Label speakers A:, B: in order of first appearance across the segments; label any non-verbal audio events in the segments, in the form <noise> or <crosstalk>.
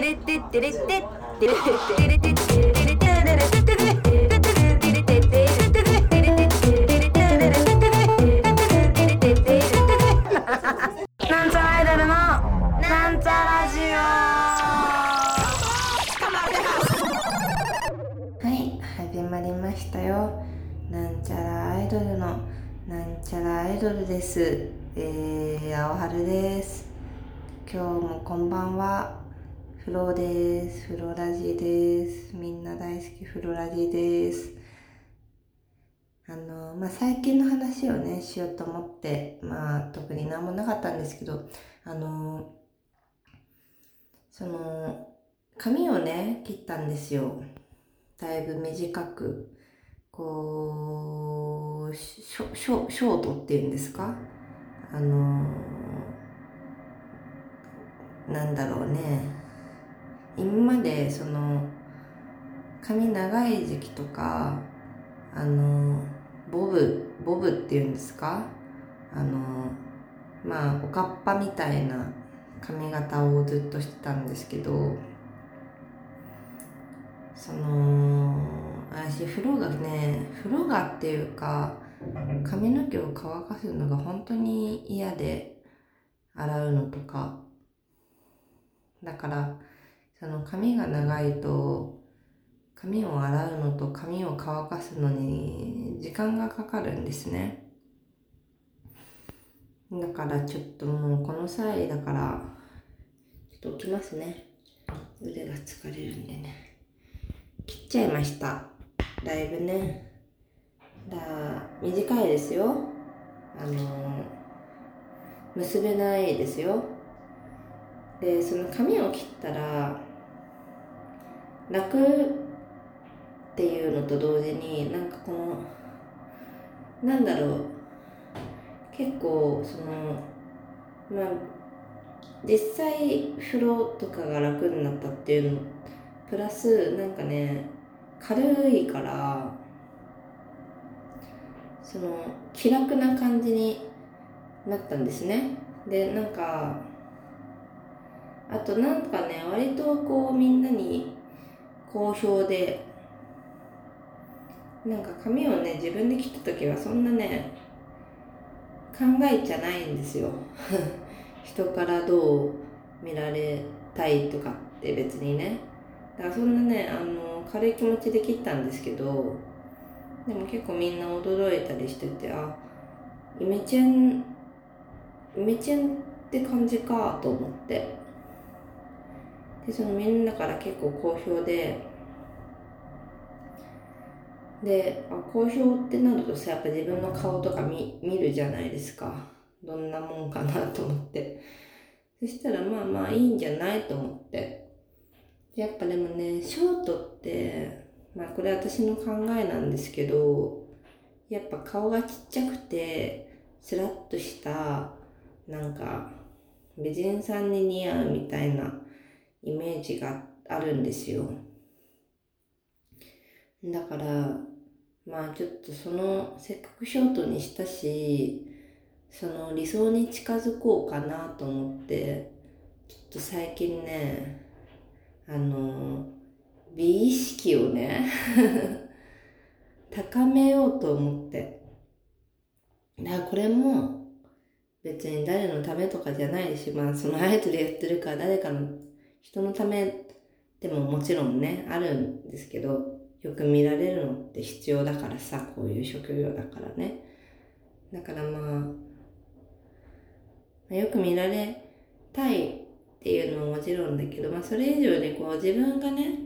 A: なんちフローですフロラジですみんな大好きフロラジですあの、まあ、最近の話をね、しようと思って、まあ、特になんもなかったんですけど、あの、その、髪をね、切ったんですよ。だいぶ短く。こう、ショショショートっていうんですか？あの、なんだろうね。今まで、その、髪長い時期とか、あの、ボブ、ボブっていうんですか？あの、まあ、おかっぱみたいな髪型をずっとしてたんですけど、その、私、風呂がね、風呂がっていうか、髪の毛を乾かすのが本当に嫌で、洗うのとか。だから、その髪が長いと、髪を洗うのと髪を乾かすのに時間がかかるんですね。だからちょっともうこの際だから、ちょっと置きますね。腕が疲れるんでね。切っちゃいました。だいぶね。だ短いですよ。あの、結べないですよ。で、その髪を切ったら、楽っていうのと同時になんかこのなんだろう。結構そのまあ実際風呂とかが楽になったっていうのプラスなんかね軽いからその気楽な感じになったんですね。でなんかあとなんかね割とこうみんなに好評で。なんか髪をね自分で切った時はそんなね考えちゃないんですよ。<laughs> 人からどう見られたいとかって別にね。だからそんなねあの軽い気持ちで切ったんですけどでも結構みんな驚いたりしててあイメチェンイメチェンって感じかと思って。でそのみんなから結構好評でであ好評ってなるとさやっぱ自分の顔とか見見るじゃないですか。どんなもんかなと思って。そしたらまあまあいいんじゃないと思って。やっぱでもねショートってまあこれ私の考えなんですけどやっぱ顔がちっちゃくてスラッとしたなんか美人さんに似合うみたいなイメージがあるんですよ。だからまあちょっとそのせっかくショートにしたしその理想に近づこうかなと思ってちょっと最近ねあの美意識をね <laughs> 高めようと思って。だからこれも別に誰のためとかじゃないしまあそのアイドルやってるから誰かの人のためでももちろんねあるんですけどよく見られるのって必要だからさ、こういう職業だからね。だからまあ、よく見られたいっていうのももちろんだけど、まあそれ以上にこう自分がね、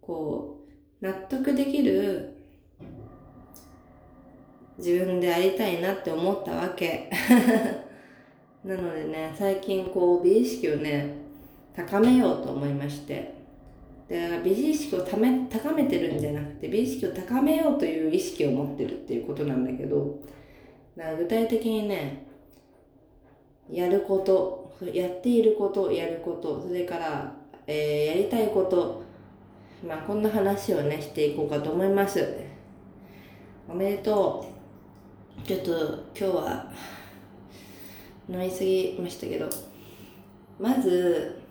A: こう、納得できる自分でありたいなって思ったわけ。<laughs> なのでね、最近こう美意識をね、高めようと思いまして。で美意識をため高めてるんじゃなくて美意識を高めようという意識を持ってるっていうことなんだけどだから具体的にねやることやっていることやることそれから、えー、やりたいことまあこんな話をねしていこうかと思いますおめでとうちょっと今日は飲みすぎましたけどまず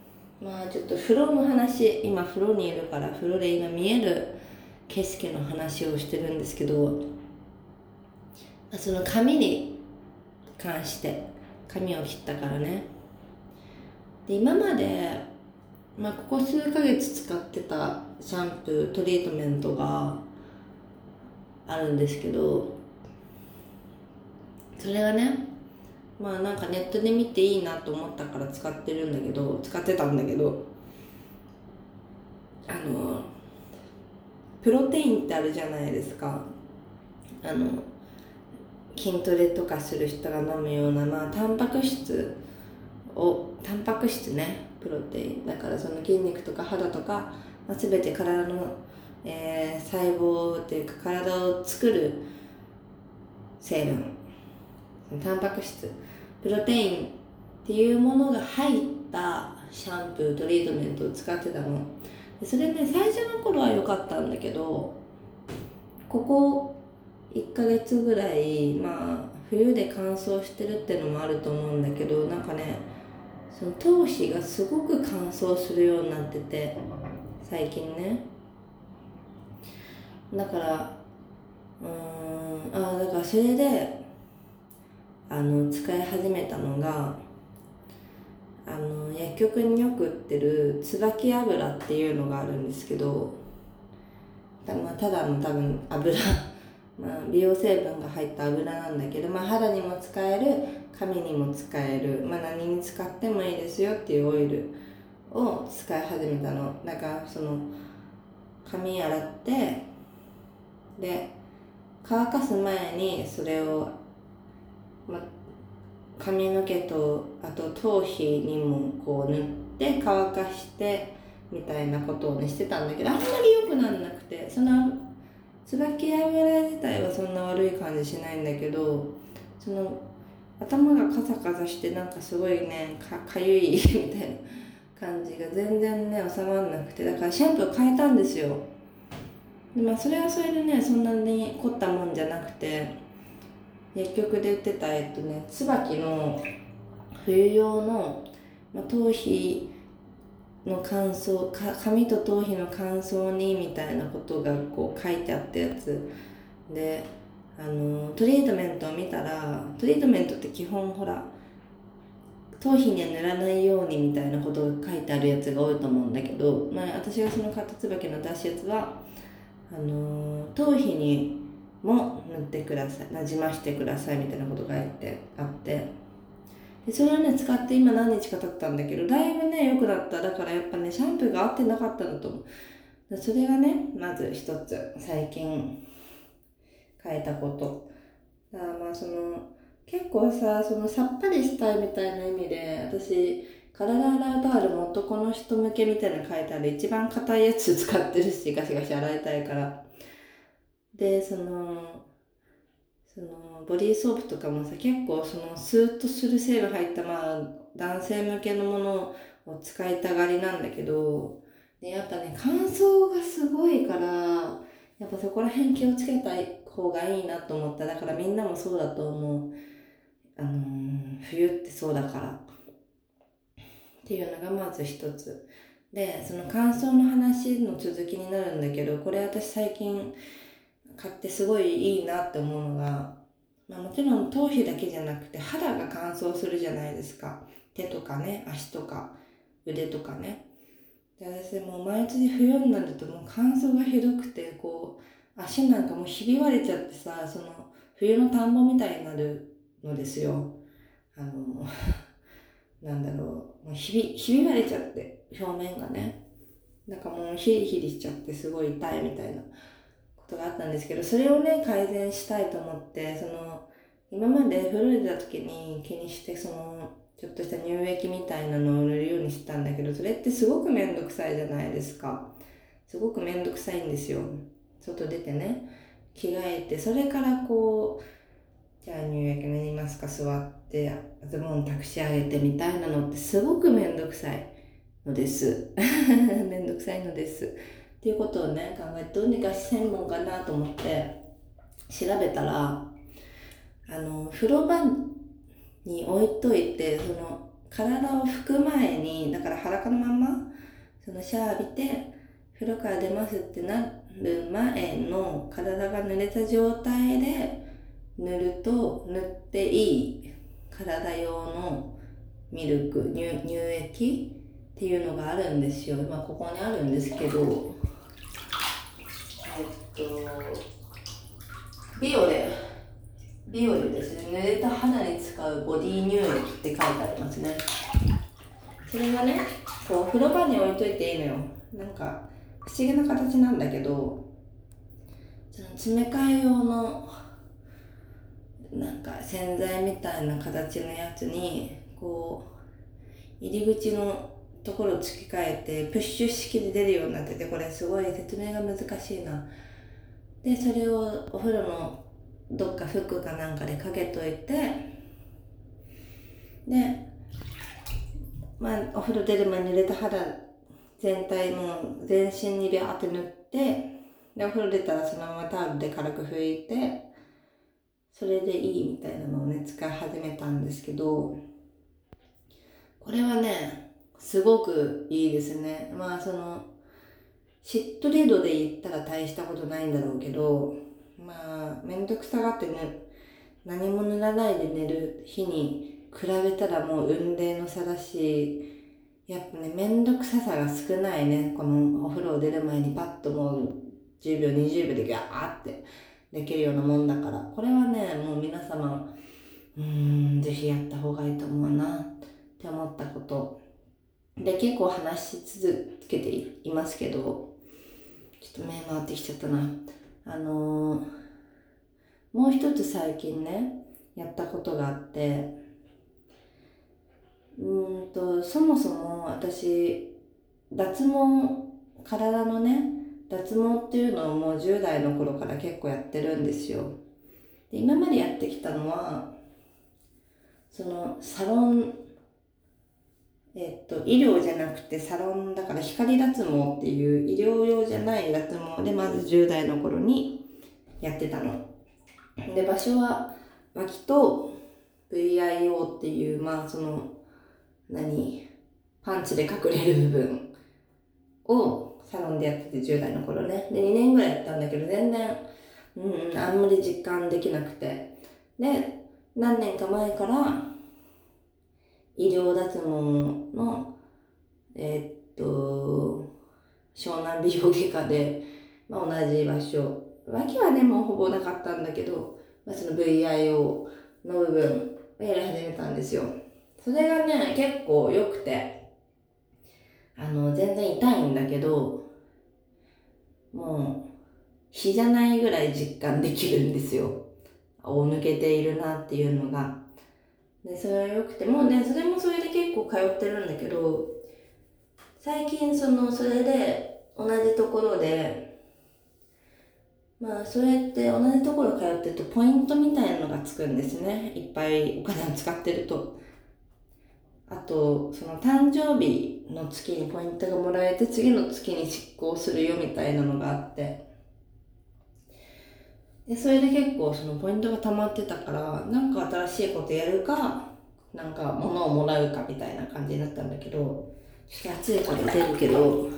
A: まあちょっと風呂の話今風呂にいるから風呂で今見える景色の話をしてるんですけどその髪に関して髪を切ったからね。で今まで、まあ、ここ数ヶ月使ってたシャンプートリートメントがあるんですけどそれはねまあなんかネットで見ていいなと思ったから使ってるんだけど使ってたんだけどあのプロテインってあるじゃないですか。あの筋トレとかする人が飲むようなまあタンパク質をタンパク質ねプロテイン。だからその筋肉とか肌とか、まあ、全て体の、えー、細胞っていうか体を作る成分。タンパク質。プロテインっていうものが入ったシャンプートリートメントを使ってたの。それね最初の頃は良かったんだけどここ1ヶ月ぐらいまあ冬で乾燥してるってのもあると思うんだけどなんかねその頭皮がすごく乾燥するようになってて最近ね。だからうーんあだからそれであの使い始めたのがあの薬局によく売ってる椿油っていうのがあるんですけどた,、まあ、ただの多分油。<laughs> まあ、美容成分が入った油なんだけど、まあ、肌にも使える髪にも使える、まあ、何に使ってもいいですよっていうオイルを使い始めたの。だからその髪洗ってで乾かす前にそれを、ま、髪の毛とあと頭皮にもこう塗って乾かしてみたいなことをねしてたんだけどあんまり良くなんなくてその椿油自体はそんな悪い感じしないんだけどその頭がカサカサしてなんかすごいねかかゆい <laughs> みたいな感じが全然ね収まらなくてだからシャンプー変えたんですよ。でまあそれはそれでねそんなに凝ったもんじゃなくて薬局で売ってたえっとね椿の冬用の、まあ、頭皮の乾燥か髪と頭皮の乾燥にみたいなことがこう書いてあったやつ。であのトリートメントを見たらトリートメントって基本ほら頭皮には塗らないようにみたいなことが書いてあるやつが多いと思うんだけど、まあ、私がその買った椿の出すやつはあの頭皮にも塗ってくださいなじましてくださいみたいなことが書いてあって。でそれをね使って今何日か経ったんだけどだいぶね良くなった。だからやっぱねシャンプーが合ってなかったんだと思う。それがねまず一つ最近変えたこと。だからまあその結構さそのさっぱりしたいみたいな意味で私体洗うタオルも男の人向けみたいなの書いてある。一番硬いやつ使ってるしガシガシ洗いたいから。でそのそのボディーソープとかもさ結構そのスーッとする成分入ったまあ男性向けのものを使いたがりなんだけどでやっぱね乾燥がすごいからやっぱそこら辺気をつけた方がいいなと思った。だからみんなもそうだと思う。あのー、冬ってそうだから。っていうのがまず一つ。でその乾燥の話の続きになるんだけどこれ私最近買ってすごいいいなって思うのが、まあ、もちろん頭皮だけじゃなくて肌が乾燥するじゃないですか。手とかね足とか腕とかね。で私もう毎日冬になるともう乾燥がひどくてこう足なんかもうひび割れちゃってさその冬の田んぼみたいになるのですよ。あの <laughs> なんだろう。もうひびひび割れちゃって表面がね。なんかもうヒリヒリしちゃってすごい痛いみたいな。ことがあったんですけど、それをね、改善したいと思って、その、今までフロリダた時に気にして、その、ちょっとした乳液みたいなのを塗るようにしてたんだけど、それってすごくめんどくさいじゃないですか。すごくめんどくさいんですよ。外出てね、着替えて、それからこう、じゃあ乳液塗りますか座って、ズボン託し上げてみたいなのってすごくめんどくさいのです。<laughs> めんどくさいのです。っていうことをね、考えて、どうにか専門かなと思って調べたら、あの、風呂場に置いといて、その、体を拭く前にだから裸のままそのシャワー浴びて風呂から出ますってなる前の体が濡れた状態で塗ると塗っていい体用のミルク乳液っていうのがあるんですよ。今ここにあるんですけど。とビオレ。ビオレですね。濡れた肌に使うボディ乳液って書いてありますね。それがねこう風呂場に置いといていいのよ。なんか不思議な形なんだけどその詰め替え用のなんか洗剤みたいな形のやつにこう入り口のところを付け替えてプッシュ式で出るようになっててこれすごい説明が難しいな。でそれをお風呂のどっか服かなんかでかけといてでまあお風呂出る前に濡れた肌全体も全身にビャーって塗ってでお風呂出たらそのままタオルで軽く拭いてそれでいいみたいなのをね使い始めたんですけどこれはねすごくいいですね。まあそのしっとり度で言ったら大したことないんだろうけどまあめんどくさがってね何も塗らないで寝る日に比べたらもう雲泥の差だしやっぱね、めんどくささが少ないね。このお風呂を出る前にパッともう10秒、20秒でギャーってできるようなもんだから。これはね、もう皆様、うーん、ぜひやった方がいいと思うなって思ったこと。で、結構話し続けていますけど、ちょっと目回ってきちゃったな。あのー、もう一つ最近ね、やったことがあって、うんとそもそも私脱毛体のね脱毛っていうのをもう10代の頃から結構やってるんですよで今までやってきたのはそのサロンえっと医療じゃなくてサロンだから光脱毛っていう医療用じゃない脱毛でまず10代の頃にやってたので場所は脇と VIO っていうまあその何？パンツで隠れる部分をサロンでやってて10代の頃ね。で、2年ぐらいやったんだけど、全然、うん、あんまり実感できなくて。で、何年か前から、医療脱毛の、えー、っと、湘南美容外科で、まあ、同じ場所。脇はね、もうほぼなかったんだけど、まあ、その VIO の部分をやり始めたんですよ。それがね、結構良くて、あの、全然痛いんだけど、もう、日じゃないぐらい実感できるんですよ。を抜けているなっていうのが。で、それは良くて、もうね、それもそれで結構通ってるんだけど、最近その、それで同じところで、まあ、そうやって同じところ通ってるとポイントみたいなのがつくんですね。いっぱいお金を使ってると。あと、その誕生日の月にポイントがもらえて、次の月に執行するよみたいなのがあって。で、それで結構そのポイントが溜まってたから、なんか新しいことやるか、なんか物をもらうかみたいな感じになったんだけど、ちょっと暑いから出るけど、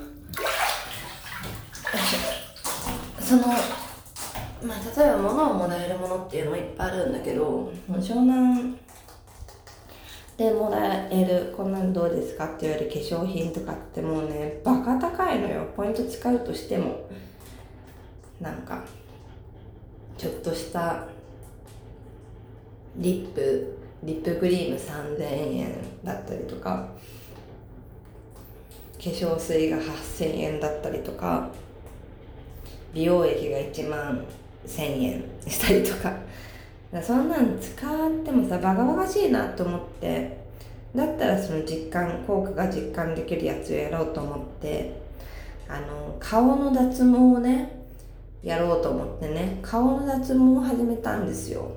A: その、まあ、例えば物をもらえるものっていうのもいっぱいあるんだけど、湘南でもらえるこんなんどうですかって言われる化粧品とかってもうねバカ高いのよ。ポイント使うとしても。なんかちょっとしたリップリップクリーム3000円だったりとか化粧水が8000円だったりとか美容液が1万1000円したりとか。<laughs> そんなん使ってもさバカバカしいなと思ってだったらその実感効果が実感できるやつをやろうと思ってあの顔の脱毛をねやろうと思ってね。顔の脱毛を始めたんですよ。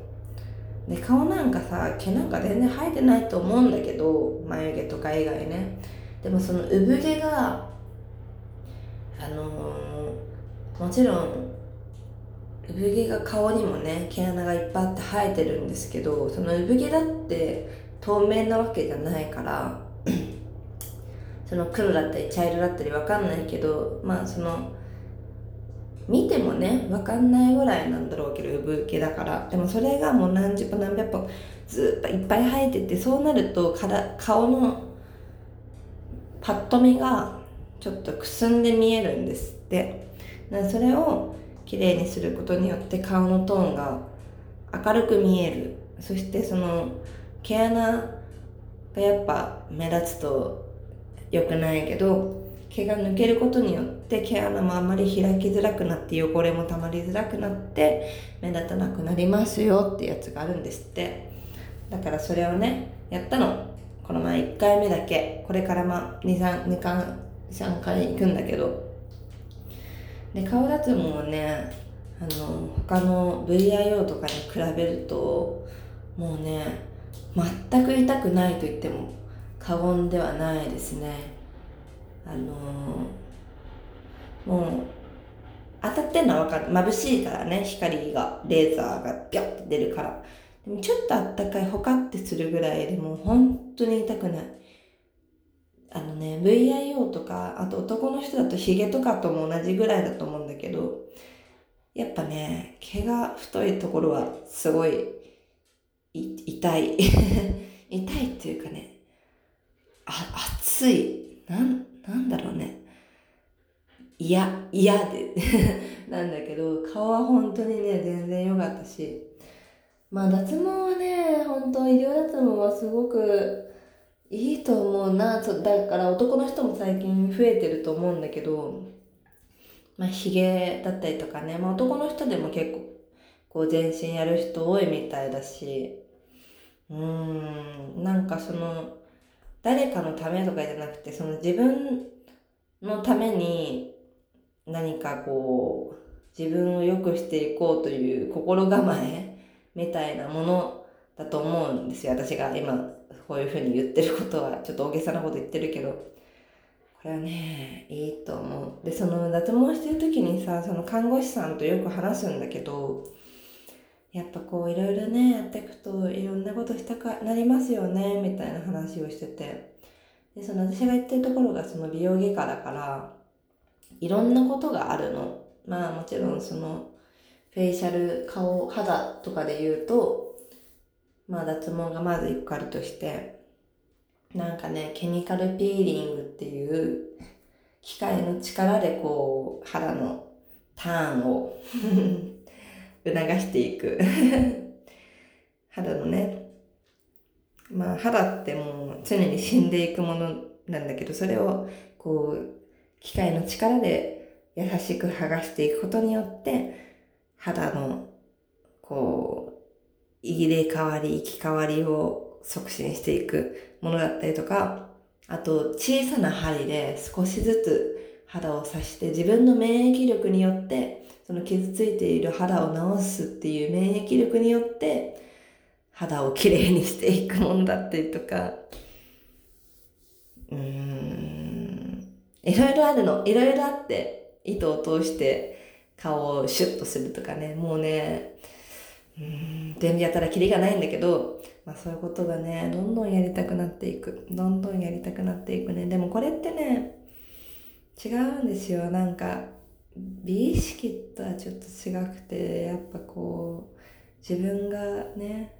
A: で顔なんかさ毛なんか全然生えてないと思うんだけど眉毛とか以外ね。でもその産毛があのー、もちろん産毛が顔にもね毛穴がいっぱいあって生えてるんですけどその産毛だって透明なわけじゃないから <clears throat> その黒だったり茶色だったりわかんないけどまあその見てもねわかんないぐらいなんだろうけど産毛だから。でもそれがもう何十本何百本ずっといっぱい生えててそうなるとから顔のパッと見がちょっとくすんで見えるんですって。それをきれいにすることによって顔のトーンが明るく見える。そしてその毛穴がやっぱ目立つと良くないけど毛が抜けることによって毛穴もあまり開きづらくなって汚れも溜まりづらくなって目立たなくなりますよってやつがあるんですって。だからそれをねやったの。この前1回目だけ。これからまあ23 2回3回行くんだけど。で顔脱毛はねあの他の VIO とかに比べるともうね全く痛くないと言っても過言ではないですね。あのもう当たってんのは分かる。眩しいからね光がレーザーがビョッて出るから。でもちょっとあったかいほかってするぐらいでもう本当に痛くない。あのね VIO とかあと男の人だとヒゲとかとも同じぐらいだと思うんだけどやっぱね毛が太いところはすごい痛い。<laughs> 痛いっていうかねあ熱い。なんなんだろうね。嫌嫌で。<laughs> なんだけど顔は本当にね全然良かったし。まあ脱毛はね本当医療脱毛はすごくいいと思うな。だから男の人も最近増えてると思うんだけどまあヒゲだったりとかね、まあ、男の人でも結構こう全身やる人多いみたいだし。うーんなんかその誰かのためとかじゃなくてその自分のために何かこう自分を良くしていこうという心構えみたいなものだと思うんですよ。私が今こういうふうに言ってることはちょっと大げさなこと言ってるけど。これはねいいと思う。でその脱毛してる時にさその看護師さんとよく話すんだけどやっぱこういろいろねやっていくといろんなことしたくなりますよねみたいな話をしてて。でその私が言ってるところがその美容外科だからいろんなことがあるの。まあもちろん。そのフェイシャル顔肌とかで言うとまあ脱毛がまず一個あるとしてなんかねケミカルピーリングっていう機械の力でこう肌のターンを <laughs> 促していく。<laughs> 肌のね。まあ肌ってもう常に死んでいくものなんだけどそれをこう機械の力で優しく剥がしていくことによって肌のこう入れ替わり生き変わりを促進していくものだったりとかあと小さな針で少しずつ肌を刺して自分の免疫力によってその傷ついている肌を治すっていう免疫力によって肌をきれいにしていくものだったりとか。うーん。いろいろあるの。いろいろあって糸を通して顔をシュッとするとかね。もうねうん。全部やったらキリがないんだけど、まあ、そういうことがねどんどんやりたくなっていく。どんどんやりたくなっていくね。でもこれってね違うんですよ。なんか美意識とはちょっと違くてやっぱこう自分がね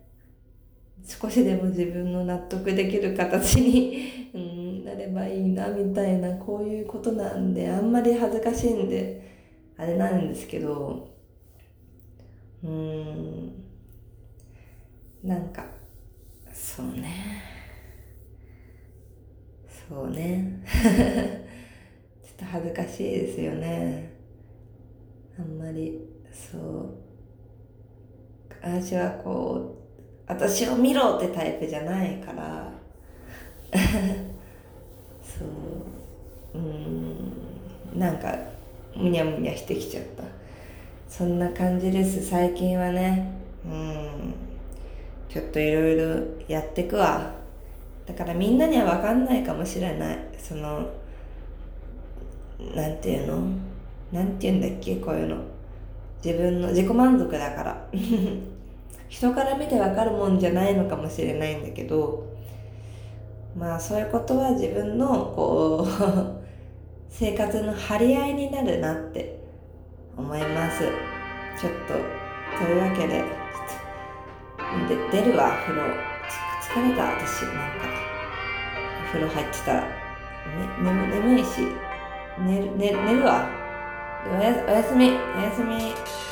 A: 少しでも自分の納得できる形に、<laughs> うん、なればいいなみたいなこういうことなんであんまり恥ずかしいんであれなんですけどうんなんかそうね。そうね。<laughs> ちょっと恥ずかしいですよね。あんまりそう私はこう私を見ろってタイプじゃないから。<laughs> そううんなんかむにゃむにゃしてきちゃった。そんな感じです。最近はねうんちょっといろいろやってくわ。だからみんなには分かんないかもしれない。そのなんていうの？なんて言うんだっけこういうの。自分の自己満足だから。<laughs> 人から見てわかるもんじゃないのかもしれないんだけど。まあそういうことは自分のこう <laughs> 生活の張り合いになるなって思います。ちょっとというわけでで出るわ風呂。疲れた私。なんかお風呂入ってたら、ね、眠眠いし。寝る寝寝るわ。おやすみ。おやすみ。